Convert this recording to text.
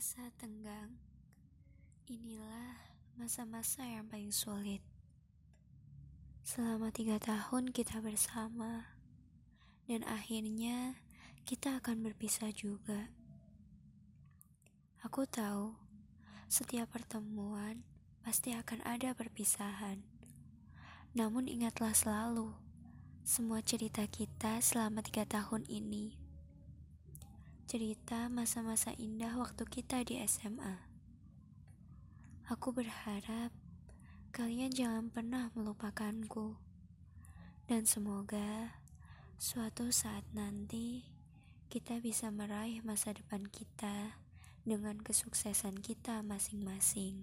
masa tenggang. Inilah masa-masa yang paling sulit. Selama tiga tahun kita bersama, dan akhirnya kita akan berpisah juga. Aku tahu, setiap pertemuan pasti akan ada perpisahan. Namun ingatlah selalu, semua cerita kita selama tiga tahun ini cerita masa-masa indah waktu kita di SMA. Aku berharap kalian jangan pernah melupakanku, dan semoga suatu saat nanti kita bisa meraih masa depan kita dengan kesuksesan kita masing-masing.